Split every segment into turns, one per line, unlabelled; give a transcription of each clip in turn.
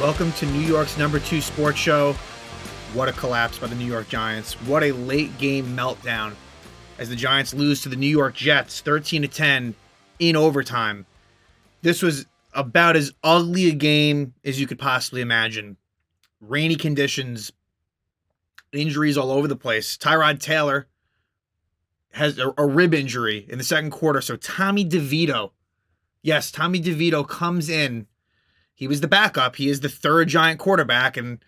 Welcome to New York's number two sports show. What a collapse by the New York Giants. What a late game meltdown as the Giants lose to the New York Jets 13 to 10 in overtime. This was about as ugly a game as you could possibly imagine. Rainy conditions, injuries all over the place. Tyrod Taylor has a, a rib injury in the second quarter, so Tommy DeVito, yes, Tommy DeVito comes in he was the backup. He is the third giant quarterback, and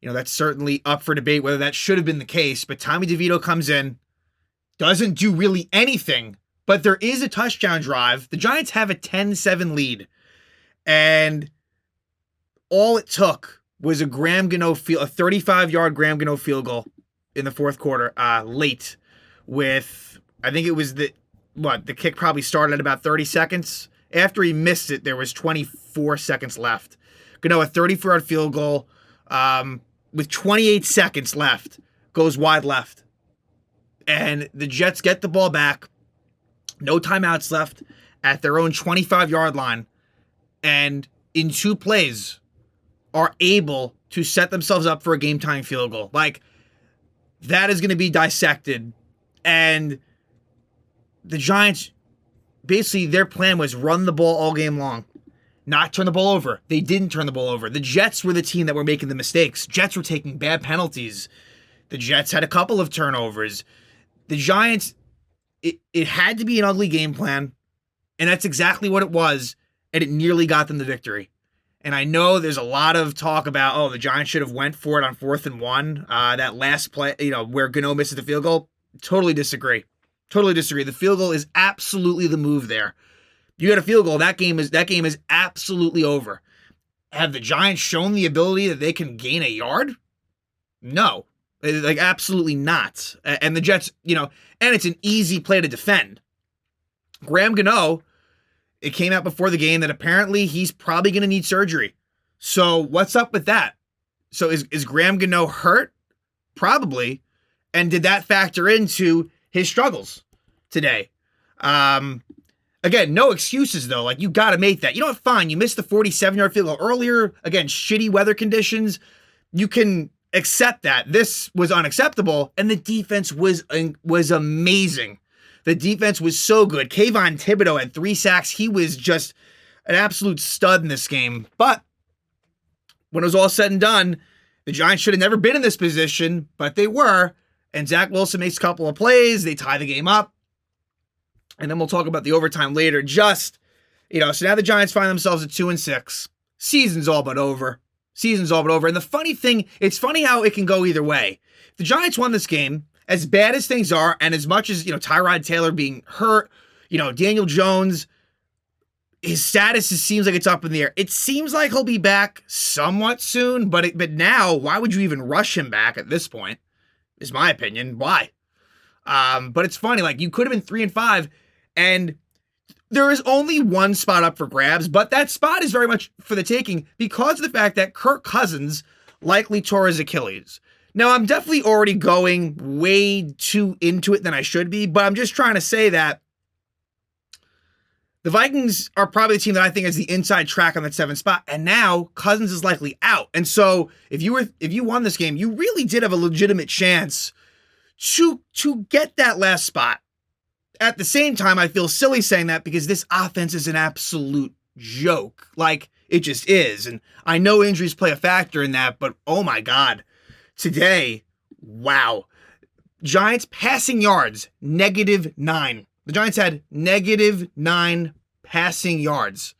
you know that's certainly up for debate whether that should have been the case. But Tommy DeVito comes in, doesn't do really anything, but there is a touchdown drive. The Giants have a 10-7 lead, and all it took was a Graham Gano field, a 35-yard Graham Gano field goal in the fourth quarter, uh, late, with I think it was the what the kick probably started at about 30 seconds after he missed it, there was 24 seconds left. Gano, a 34 yard field goal um, with 28 seconds left, goes wide left. And the Jets get the ball back. No timeouts left at their own 25 yard line. And in two plays, are able to set themselves up for a game time field goal. Like, that is going to be dissected. And the Giants basically their plan was run the ball all game long, not turn the ball over. They didn't turn the ball over. The Jets were the team that were making the mistakes. Jets were taking bad penalties. The Jets had a couple of turnovers. The Giants, it, it had to be an ugly game plan, and that's exactly what it was, and it nearly got them the victory. And I know there's a lot of talk about, oh, the Giants should have went for it on fourth and one. Uh, that last play, you know, where Gano misses the field goal. Totally disagree. Totally disagree. The field goal is absolutely the move there. You got a field goal. That game is that game is absolutely over. Have the Giants shown the ability that they can gain a yard? No. Eh, like absolutely not. And the Jets, you know, and it's an easy play to defend. Graham Gano, it came out before the game that apparently he's probably going to need surgery. So what's up with that? So is is Graham Gano hurt? Probably. And did that factor into his struggles today. Um, again, no excuses though. Like you got to make that. You know what? Fine. You missed the 47 yard field goal earlier. Again, shitty weather conditions. You can accept that. This was unacceptable, and the defense was was amazing. The defense was so good. Kayvon Thibodeaux had three sacks. He was just an absolute stud in this game. But when it was all said and done, the Giants should have never been in this position, but they were. And Zach Wilson makes a couple of plays. They tie the game up. And then we'll talk about the overtime later. Just, you know, so now the Giants find themselves at two and six. Season's all but over. Season's all but over. And the funny thing, it's funny how it can go either way. The Giants won this game, as bad as things are, and as much as, you know, Tyrod Taylor being hurt, you know, Daniel Jones, his status seems like it's up in the air. It seems like he'll be back somewhat soon, but it, but now, why would you even rush him back at this point? is my opinion. Why? Um, but it's funny, like you could have been three and five, and there is only one spot up for grabs, but that spot is very much for the taking because of the fact that Kirk Cousins likely tore his Achilles. Now, I'm definitely already going way too into it than I should be, but I'm just trying to say that the Vikings are probably the team that I think is the inside track on that seventh spot, and now Cousins is likely out. And so, if you were if you won this game, you really did have a legitimate chance to to get that last spot. At the same time, I feel silly saying that because this offense is an absolute joke. Like it just is, and I know injuries play a factor in that, but oh my god, today, wow, Giants passing yards negative nine. The Giants had negative nine passing yards.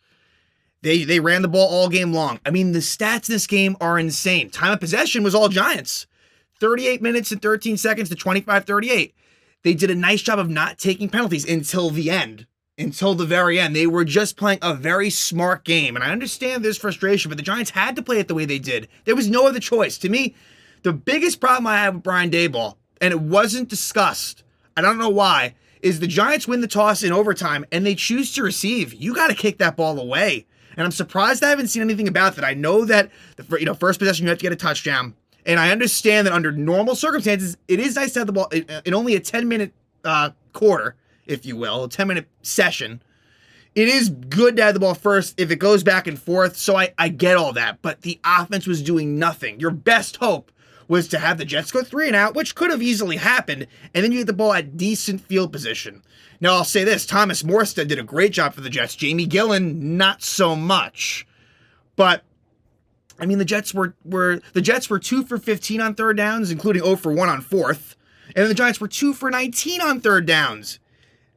They they ran the ball all game long. I mean, the stats in this game are insane. Time of possession was all Giants. 38 minutes and 13 seconds to 25-38. They did a nice job of not taking penalties until the end. Until the very end. They were just playing a very smart game. And I understand there's frustration, but the Giants had to play it the way they did. There was no other choice. To me, the biggest problem I have with Brian Daboll, and it wasn't discussed, I don't know why, is the Giants win the toss in overtime and they choose to receive. You got to kick that ball away. And I'm surprised I haven't seen anything about that. I know that the you know first possession you have to get a touchdown, and I understand that under normal circumstances it is nice to have the ball in, only a 10 minute uh, quarter, if you will, a 10 minute session. it is good to have the ball first if it goes back and forth. So I, I get all that. But the offense was doing nothing. Your best hope was to have the Jets go three and out, which could have easily happened. And then you get the ball at decent field position. Now, I'll say this Thomas Morstead did a great job for the Jets. Jamie Gillan, not so much. But I mean, the Jets were were the Jets were two for 15 on third downs, including 0 for 1 on fourth. And the Giants were two for 19 on third downs.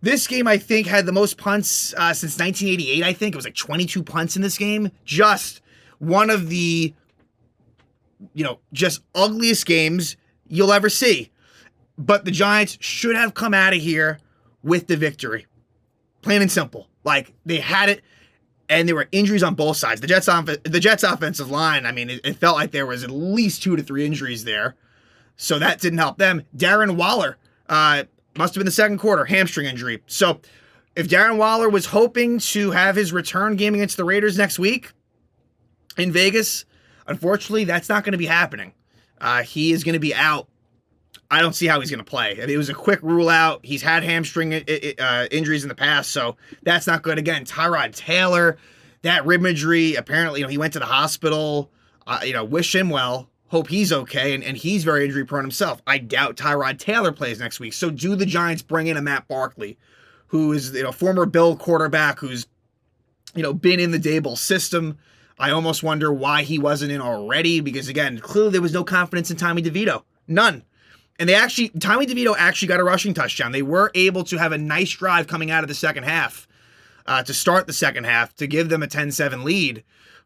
This game, I think, had the most punts uh, since 1988. I think it was like 22 punts in this game. Just one of the, you know, just ugliest games you'll ever see. But the Giants should have come out of here with the victory. Plain and simple. Like they had it, and there were injuries on both sides. The Jets off- the Jets offensive line. I mean, it, it felt like there was at least two to three injuries there, so that didn't help them. Darren Waller uh, must have been the second quarter hamstring injury. So if Darren Waller was hoping to have his return game against the Raiders next week in Vegas, unfortunately, that's not going to be happening. Uh, he is going to be out. I don't see how he's going to play. It was a quick rule out. He's had hamstring uh, injuries in the past, so that's not good. Again, Tyrod Taylor, that rib injury. Apparently, you know, he went to the hospital. Uh, you know, wish him well hope he's okay, and, and he's very injury prone himself. I doubt Tyrod Taylor plays next week. So do the Giants bring in a Matt Barkley, who is you know former Bill quarterback, who's you know been in the Daboll system. I almost wonder why he wasn't in already, because again, clearly there was no confidence in Tommy DeVito. None. And they actually, Tommy DeVito actually got a rushing touchdown. They were able to have a nice drive coming out of the second half uh, to start the second half to give them a 10 7 lead.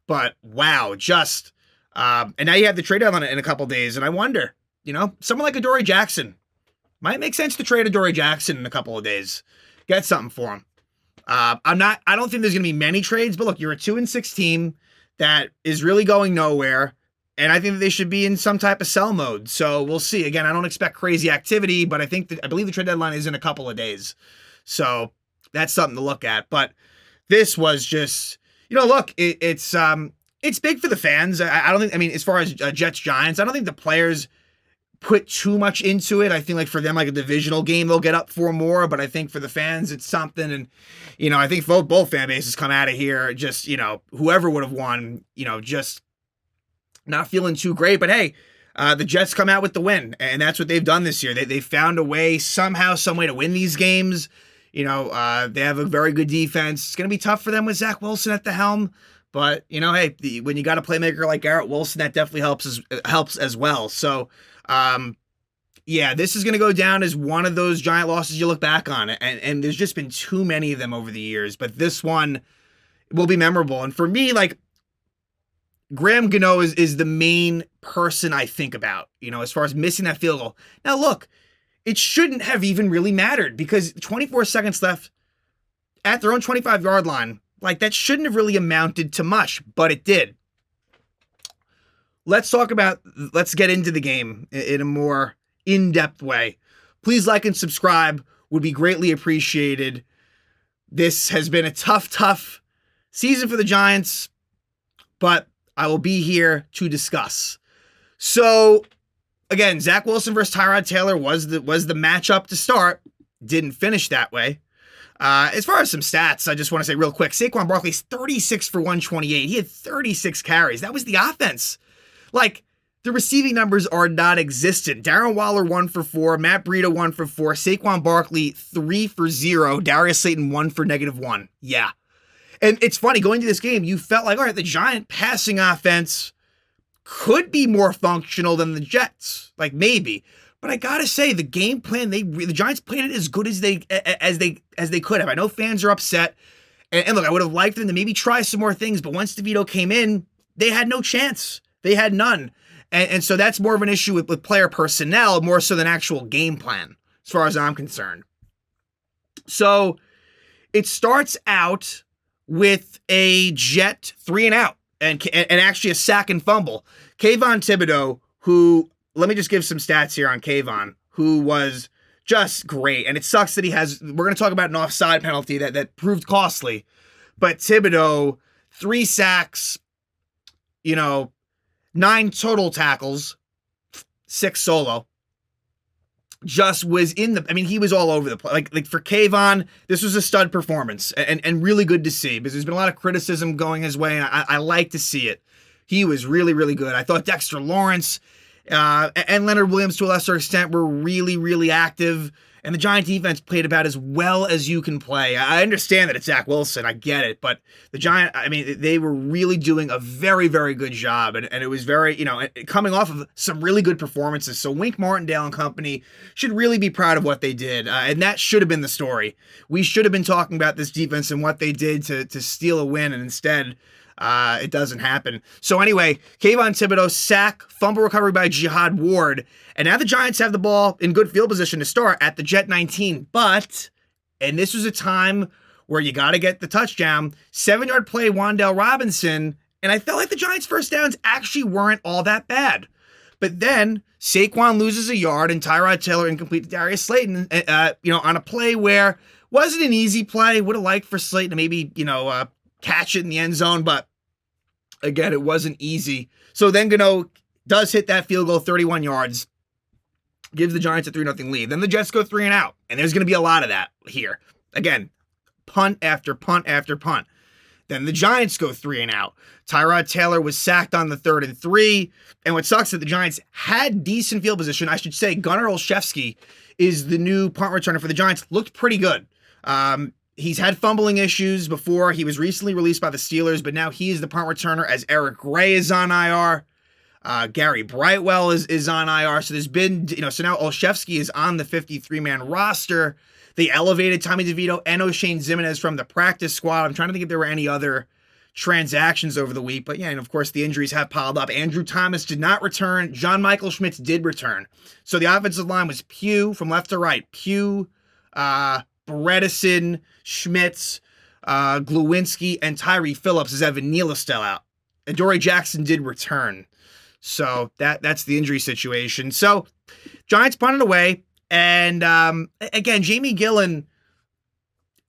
But wow, just um, and now you have the trade deadline in a couple days, and I wonder, you know, someone like Adoree Jackson might make sense to trade Adoree Jackson in a couple of days, get something for him. Uh, I'm not. I don't think there's going to be many trades, but look, you're a two and six team that is really going nowhere, and I think they should be in some type of sell mode. So we'll see. Again, I don't expect crazy activity, but I think that I believe the trade deadline is in a couple of days, so that's something to look at. But this was just, you know, look, it, it's um, it's big for the fans. I, I don't think. I mean, as far as uh, Jets Giants, I don't think the players put too much into it. I think like for them, like a divisional game, they'll get up for more. But I think for the fans, it's something. And you know, I think both both fan bases come out of here just you know whoever would have won, you know, just not feeling too great. But hey. Uh, the Jets come out with the win, and that's what they've done this year. They they found a way somehow, some way to win these games. You know, uh, they have a very good defense. It's going to be tough for them with Zach Wilson at the helm. But you know, hey, the, when you got a playmaker like Garrett Wilson, that definitely helps as helps as well. So, um, yeah, this is going to go down as one of those giant losses you look back on, and and there's just been too many of them over the years. But this one will be memorable, and for me, like Graham Gano is is the main person I think about. You know, as far as missing that field goal. Now, look, it shouldn't have even really mattered because 24 seconds left at their own 25 yard line like that shouldn't have really amounted to much, but it did. Let's talk about, let's get into the game in a more in depth way. Please like and subscribe, would be greatly appreciated. This has been a tough, tough season for the Giants, but I will be here to discuss. So, again, Zach Wilson versus Tyrod Taylor was the was the matchup to start. Didn't finish that way. Uh, as far as some stats, I just want to say real quick Saquon Barkley's 36 for 128. He had 36 carries. That was the offense. Like, the receiving numbers are not existent. Darren Waller, one for four. Matt Breida, one for four. Saquon Barkley, three for zero. Darius Slayton, one for negative one. Yeah. And it's funny, going to this game, you felt like, all right, the Giant passing offense could be more functional than the Jets. Like, maybe. But I gotta say, the game plan they the Giants played it as good as they as they as they could have. I know fans are upset, and, and look, I would have liked them to maybe try some more things, but once DeVito came in, they had no chance. They had none, and, and so that's more of an issue with, with player personnel more so than actual game plan, as far as I'm concerned. So it starts out with a jet three and out, and and actually a sack and fumble. Kayvon Thibodeaux, who let me just give some stats here on Kayvon, who was just great. And it sucks that he has. We're going to talk about an offside penalty that that proved costly, but Thibodeaux three sacks, you know, nine total tackles, six solo. Just was in the I mean, he was all over the place. Like like for Kayvon, this was a stud performance and, and really good to see because there's been a lot of criticism going his way, and I, I like to see it. He was really, really good. I thought Dexter Lawrence uh, and Leonard Williams to a lesser extent were really, really active. And the Giant defense played about as well as you can play. I understand that it's Zach Wilson. I get it. But the Giant, I mean, they were really doing a very, very good job. And, and it was very, you know, coming off of some really good performances. So Wink Martindale and company should really be proud of what they did. Uh, and that should have been the story. We should have been talking about this defense and what they did to, to steal a win. And instead, uh, it doesn't happen. So anyway, Kayvon Thibodeaux sack, fumble recovery by Jihad Ward, and now the Giants have the ball in good field position to start at the Jet 19. But, and this was a time where you got to get the touchdown. Seven yard play, Wan'Dale Robinson, and I felt like the Giants' first downs actually weren't all that bad. But then Saquon loses a yard and Tyrod Taylor incomplete to Darius Slayton, uh, you know, on a play where wasn't an easy play. Would have liked for Slayton to maybe, you know, uh, catch it in the end zone, but again, it wasn't easy. So then Gano does hit that field goal, 31 yards, gives the Giants a 3 0 lead. Then the Jets go three and out. And there's going to be a lot of that here. Again, punt after punt after punt. Then the Giants go three and out. Tyrod Taylor was sacked on the third and three. And what sucks is that the Giants had decent field position. I should say Gunnar Olszewski is the new punt returner for the Giants. Looked pretty good. Um, he's had fumbling issues before. He was recently released by the Steelers, but now he is the punt returner as Eric Gray is on IR. Uh, Gary Brightwell is is on IR. So there's been, you know, so now Olszewski is on the 53 man roster. They elevated Tommy DeVito and Oshane Ximines from the practice squad. I'm trying to think if there were any other transactions over the week, but yeah, and of course the injuries have piled up. Andrew Thomas did not return. John Michael Schmitz did return. So the offensive line was Pugh from left to right. Pugh, uh, Bredeson, Schmitz, uh, Glowinski, and Tyree Phillips as Evan Neal is still out. And Adoree Jackson did return. So that that's the injury situation. So Giants punted away. And um, again, Jamie Gillan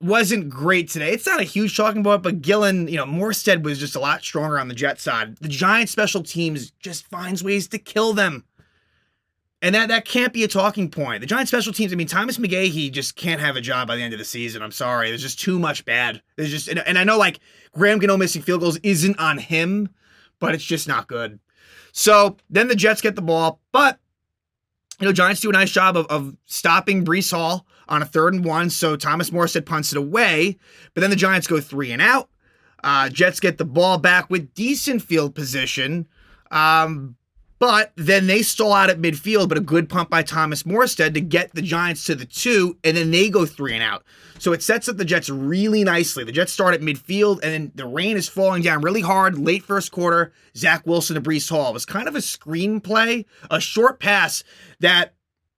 wasn't great today. It's not a huge talking point, but Gillan, you know, Morstead was just a lot stronger on the Jet side. The Giants special teams just finds ways to kill them. And that that can't be a talking point. The Giants special teams, I mean, Thomas McGaughey just can't have a job by the end of the season. I'm sorry. There's just too much bad. There's just and, and I know like Graham Gano missing field goals isn't on him, but it's just not good. So then the Jets get the ball, but you know, Giants do a nice job of, of stopping Breece Hall on a third and one. So Thomas Morstead punts it away, but then the Giants go three and out. Uh, Jets get the ball back with decent field position. Um, but then they stall out at midfield, but a good pump by Thomas Morstead to get the Giants to the two, and then they go three and out. So it sets up the Jets really nicely. The Jets start at midfield, and then the rain is falling down really hard late first quarter. Zach Wilson to Breece Hall. It was kind of a screenplay, a short pass that,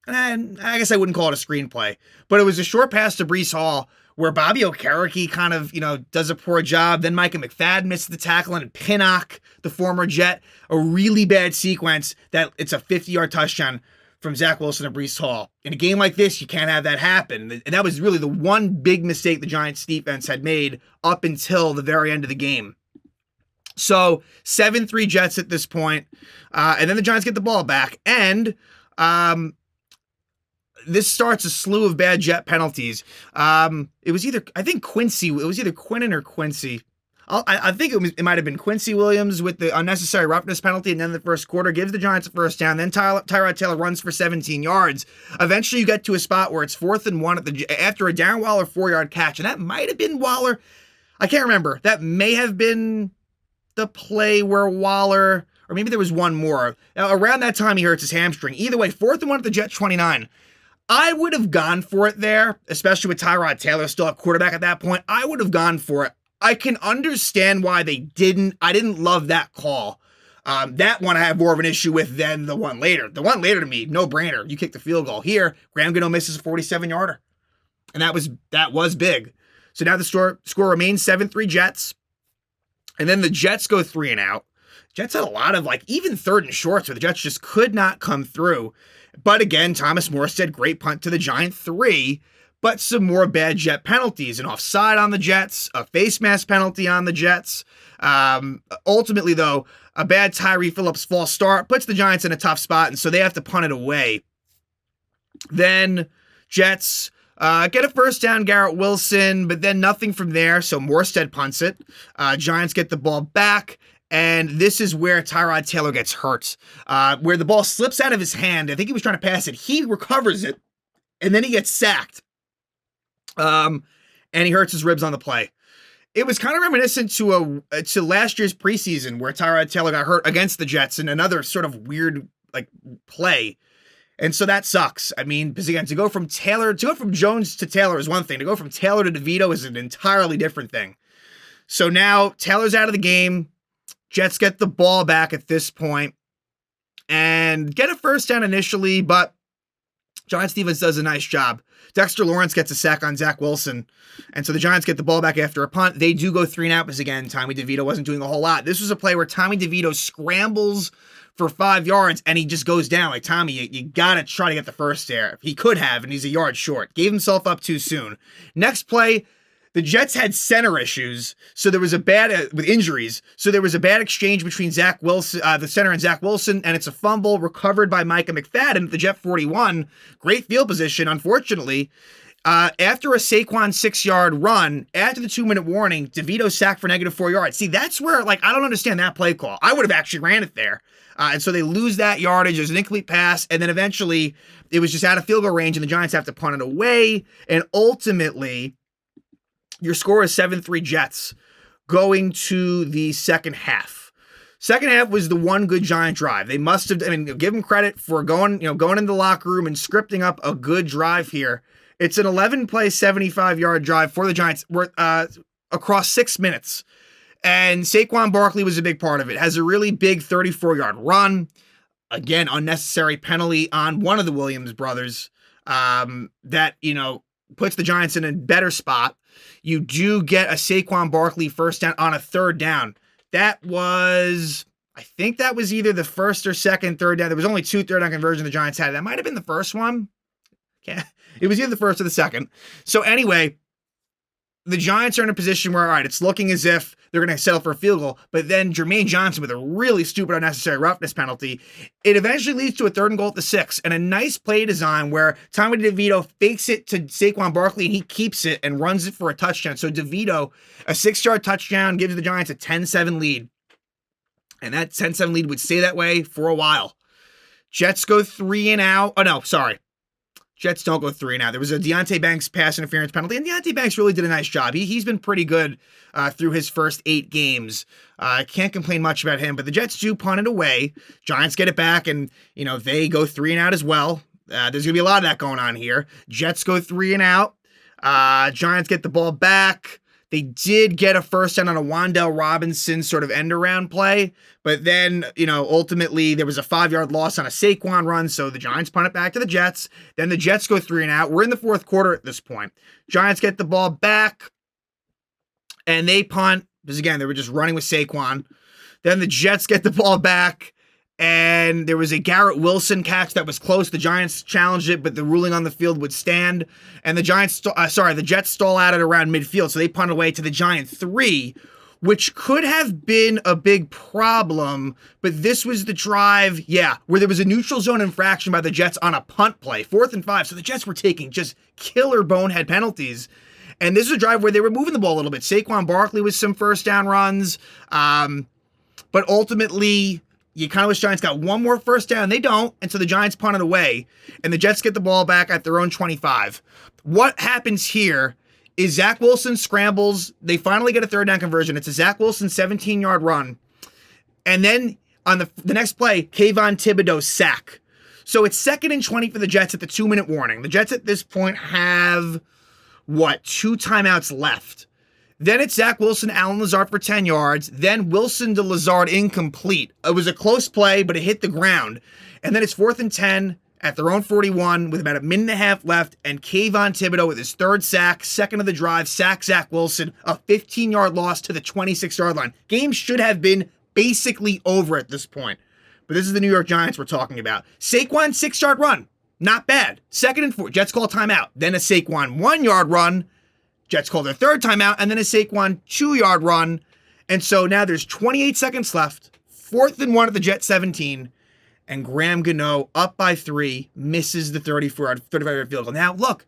and I guess I wouldn't call it a screenplay, but it was a short pass to Breece Hall where Bobby Okereke kind of, you know, does a poor job. Then Micah McFadden misses the tackle, and Pinnock, the former Jet, a really bad sequence that it's a 50 yard touchdown from Zach Wilson and Breece Hall. In a game like this, you can't have that happen. And that was really the one big mistake the Giants defense had made up until the very end of the game. So 7 3 Jets at this point, uh, and then the Giants get the ball back. And um, this starts a slew of bad jet penalties. Um, it was either I think Quincy. It was either Quinnen or Quincy. I, I think it, was, it might have been Quincy Williams with the unnecessary roughness penalty, and then the first quarter gives the Giants a first down. Then Ty, Tyrod Taylor runs for 17 yards. Eventually, you get to a spot where it's fourth and one at the after a Darren Waller four yard catch, and that might have been Waller. I can't remember. That may have been the play where Waller, or maybe there was one more. Now, around that time, he hurts his hamstring. Either way, fourth and one at the Jet 29. I would have gone for it there, especially with Tyrod Taylor still at quarterback at that point. I would have gone for it. I can understand why they didn't. I didn't love that call. Um, that one I have more of an issue with than the one later. The one later to me, no brainer. You kick the field goal here. Graham Gano misses a 47 yarder, and that was that was big. So now the score score remains seven three Jets, and then the Jets go three and out. Jets had a lot of like even third and shorts where the Jets just could not come through. But again, Thomas Morstead, great punt to the Giant three, but some more bad Jet penalties. An offside on the Jets, a face mask penalty on the Jets. Um, ultimately, though, a bad Tyree Phillips false start puts the Giants in a tough spot, and so they have to punt it away. Then Jets uh, get a first down, Garrett Wilson, but then nothing from there. So Morstead punts it. Uh, Giants get the ball back. And this is where Tyrod Taylor gets hurt, uh, where the ball slips out of his hand. I think he was trying to pass it. He recovers it, and then he gets sacked. Um, and he hurts his ribs on the play. It was kind of reminiscent to a to last year's preseason where Tyrod Taylor got hurt against the Jets in another sort of weird like play. And so that sucks. I mean, because again, to go from Taylor to go from Jones to Taylor is one thing. To go from Taylor to DeVito is an entirely different thing. So now Taylor's out of the game. Jets get the ball back at this point and get a first down initially, but John Stevens does a nice job. Dexter Lawrence gets a sack on Zach Wilson. And so the Giants get the ball back after a punt. They do go three and out, again, Tommy DeVito wasn't doing a whole lot. This was a play where Tommy DeVito scrambles for five yards and he just goes down. Like, Tommy, you, you got to try to get the first there. He could have, and he's a yard short. Gave himself up too soon. Next play, the Jets had center issues, so there was a bad uh, with injuries. So there was a bad exchange between Zach Wilson, uh, the center, and Zach Wilson, and it's a fumble recovered by Micah McFadden the Jet 41. Great field position, unfortunately. Uh, after a Saquon six yard run, after the two minute warning, DeVito sacked for negative four yards. See, that's where, like, I don't understand that play call. I would have actually ran it there. Uh, and so they lose that yardage. There's an incomplete pass. And then eventually it was just out of field goal range, and the Giants have to punt it away. And ultimately, your score is 7 3 Jets going to the second half. Second half was the one good giant drive. They must have, I mean, give them credit for going, you know, going in the locker room and scripting up a good drive here. It's an 11 play, 75 yard drive for the Giants uh, across six minutes. And Saquon Barkley was a big part of it. Has a really big 34 yard run. Again, unnecessary penalty on one of the Williams brothers um, that, you know, puts the Giants in a better spot. You do get a Saquon Barkley first down on a third down. That was, I think that was either the first or second third down. There was only two third down conversions the Giants had. That might have been the first one. Yeah, it was either the first or the second. So anyway, the Giants are in a position where, all right, it's looking as if they're going to settle for a field goal. But then Jermaine Johnson with a really stupid, unnecessary roughness penalty. It eventually leads to a third and goal at the six and a nice play design where Tommy DeVito fakes it to Saquon Barkley and he keeps it and runs it for a touchdown. So DeVito, a six yard touchdown, gives the Giants a 10 7 lead. And that 10 7 lead would stay that way for a while. Jets go three and out. Oh, no, sorry. Jets don't go three now. There was a Deonte Banks pass interference penalty, and Deonte Banks really did a nice job. He, he's been pretty good uh, through his first eight games. I uh, can't complain much about him, but the Jets do punt it away. Giants get it back, and, you know, they go three and out as well. Uh, there's going to be a lot of that going on here. Jets go three and out. Uh, Giants get the ball back. They did get a first down on a Wan'Dale Robinson sort of end around play, but then, you know, ultimately there was a five yard loss on a Saquon run. So the Giants punt it back to the Jets. Then the Jets go three and out. We're in the fourth quarter at this point. Giants get the ball back and they punt because, again, they were just running with Saquon. Then the Jets get the ball back and there was a Garrett Wilson catch that was close. The Giants challenged it, but the ruling on the field would stand. And the Giants, uh, sorry, the Jets stall out at around midfield, so they punt away to the Giant three, which could have been a big problem. But this was the drive, yeah, where there was a neutral zone infraction by the Jets on a punt play, fourth and five. So the Jets were taking just killer bonehead penalties. And this is a drive where they were moving the ball a little bit. Saquon Barkley with some first down runs. Um, but ultimately, you kind of wish Giants got one more first down. They don't. And so the Giants punt it away. And the Jets get the ball back at their own 25. What happens here is Zach Wilson scrambles. They finally get a third down conversion. It's a Zach Wilson 17 yard run. And then on the, the next play, Kayvon Thibodeaux sack. So it's second and 20 for the Jets at the two minute warning. The Jets at this point have what, two timeouts left. Then it's Zach Wilson, Allen Lazard for 10 yards. Then Wilson to Lazard incomplete. It was a close play, but it hit the ground. And then it's fourth and 10 at their own 41 with about a minute and a half left. And Kayvon Thibodeaux with his third sack, second of the drive, sack Zach Wilson, a 15 yard loss to the 26 yard line. Game should have been basically over at this point. But this is the New York Giants we're talking about. Saquon, six yard run. Not bad. Second and four. Jets call timeout. Then a Saquon one yard run. Jets call their third timeout, and then a Saquon two yard run. And so now there's 28 seconds left, fourth and one at the Jet 17. and Graham Gano up by three misses the 34 35 yard field goal. Now, look,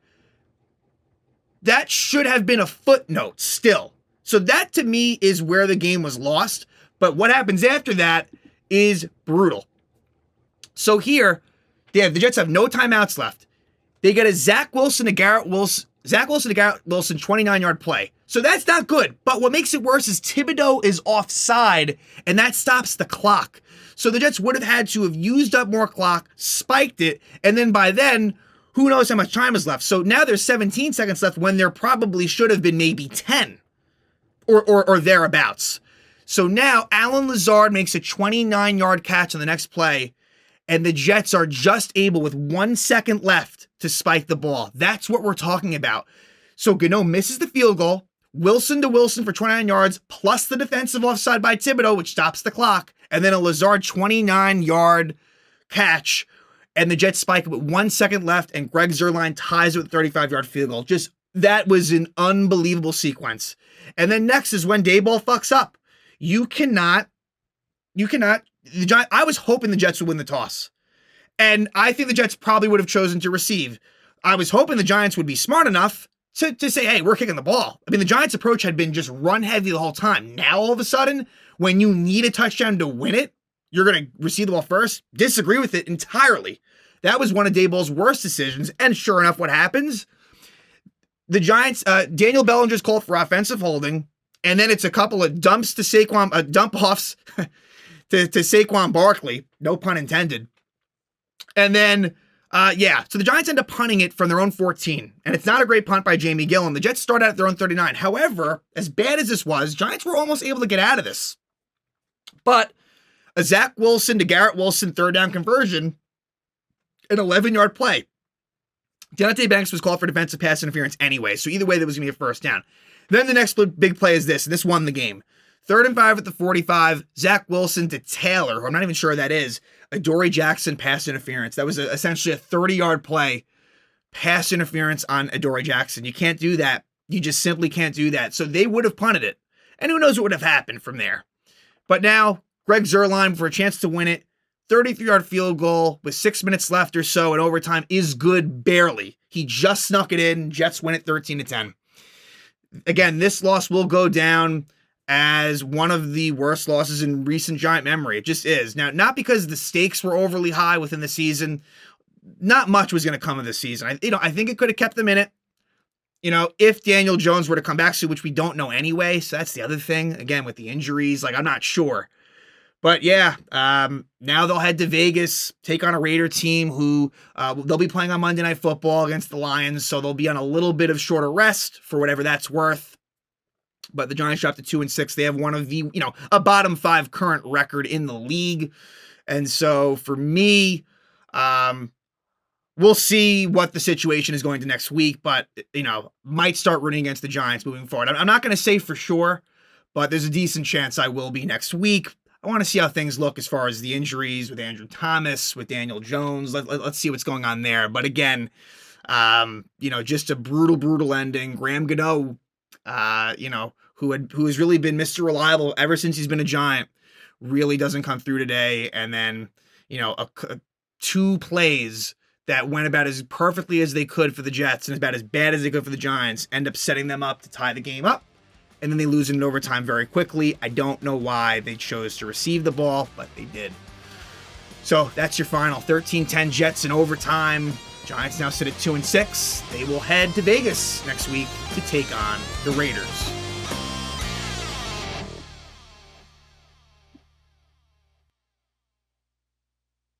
that should have been a footnote still. So that to me is where the game was lost. But what happens after that is brutal. So here, have, the Jets have no timeouts left. They get a Zach Wilson to Garrett Wilson, Zach Wilson Garrett Wilson 29 yard play. So that's not good. But what makes it worse is Thibodeaux is offside, and that stops the clock. So the Jets would have had to have used up more clock, spiked it, and then by then, who knows how much time is left. So now there's 17 seconds left when there probably should have been maybe 10 or, or, or thereabouts. So now Allen Lazard makes a 29 yard catch on the next play, and the Jets are just able, with one second left, to spike the ball. That's what we're talking about. So Gano misses the field goal. Wilson to Wilson for 29 yards, plus the defensive offside by Thibodeaux, which stops the clock, and then a Lazard 29 yard catch. And the Jets spike with one second left, and Greg Zuerlein ties it with 35 yard field goal. Just that was an unbelievable sequence. And then next is when Daboll fucks up. You cannot, you cannot. The Giants, I was hoping the Jets would win the toss, and I think the Jets probably would have chosen to receive. I was hoping the Giants would be smart enough to, to say, hey, we're kicking the ball. I mean, the Giants' approach had been just run heavy the whole time. Now, all of a sudden, when you need a touchdown to win it, you're going to receive the ball first. Disagree with it entirely. That was one of Daboll's worst decisions. And sure enough, what happens? The Giants, uh, Daniel Bellinger's called for offensive holding, and then it's a couple of dumps to Saquon, uh, dump offs to, to Saquon Barkley, no pun intended. And then uh, yeah, so the Giants end up punting it from their own 14, and it's not a great punt by Jamie Gillan. The Jets start out at their own 39. However, as bad as this was, Giants were almost able to get out of this. But a Zach Wilson to Garrett Wilson third down conversion, an 11 yard play. Deonte Banks was called for defensive pass interference anyway, so either way, there was going to be a first down. Then the next big play is this, and this won the game. Third and five at the 45, Zach Wilson to Taylor, who I'm not even sure that is, Adoree Jackson pass interference. That was a, essentially a 30 yard play, pass interference on Adoree Jackson. You can't do that. You just simply can't do that. So they would have punted it. And who knows what would have happened from there. But now, Greg Zuerlein for a chance to win it. 33 yard field goal with six minutes left or so in overtime is good barely. He just snuck it in. Jets win it 13 to 10. Again, this loss will go down as one of the worst losses in recent Giant memory. It just is. Now, not because the stakes were overly high within the season. Not much was going to come of this season. I, you know, I think it could have kept them in it. You know, if Daniel Jones were to come back soon, which we don't know anyway. So that's the other thing. Again, with the injuries, like I'm not sure. But yeah, um, now they'll head to Vegas, take on a Raider team who uh, they'll be playing on Monday Night Football against the Lions. So they'll be on a little bit of shorter rest for whatever that's worth but the Giants dropped to two and six. They have one of the, you know, a bottom five current record in the league. And so for me, um, we'll see what the situation is going to next week, but you know, might start running against the Giants moving forward. I'm not going to say for sure, but there's a decent chance I will be next week. I want to see how things look as far as the injuries with Andrew Thomas, with Daniel Jones. Let, let, us see what's going on there. But again, um, you know, just a brutal, brutal ending. Graham Gano, uh, you know, who had who has really been Mr. Reliable ever since he's been a Giant, really doesn't come through today. And then you know, a, a, two plays that went about as perfectly as they could for the Jets and about as bad as they could for the Giants end up setting them up to tie the game up. And then they lose in overtime very quickly. I don't know why they chose to receive the ball, but they did. So that's your final 13 10 Jets in overtime. Giants now sit at 2 and 6. They will head to Vegas next week to take on the Raiders.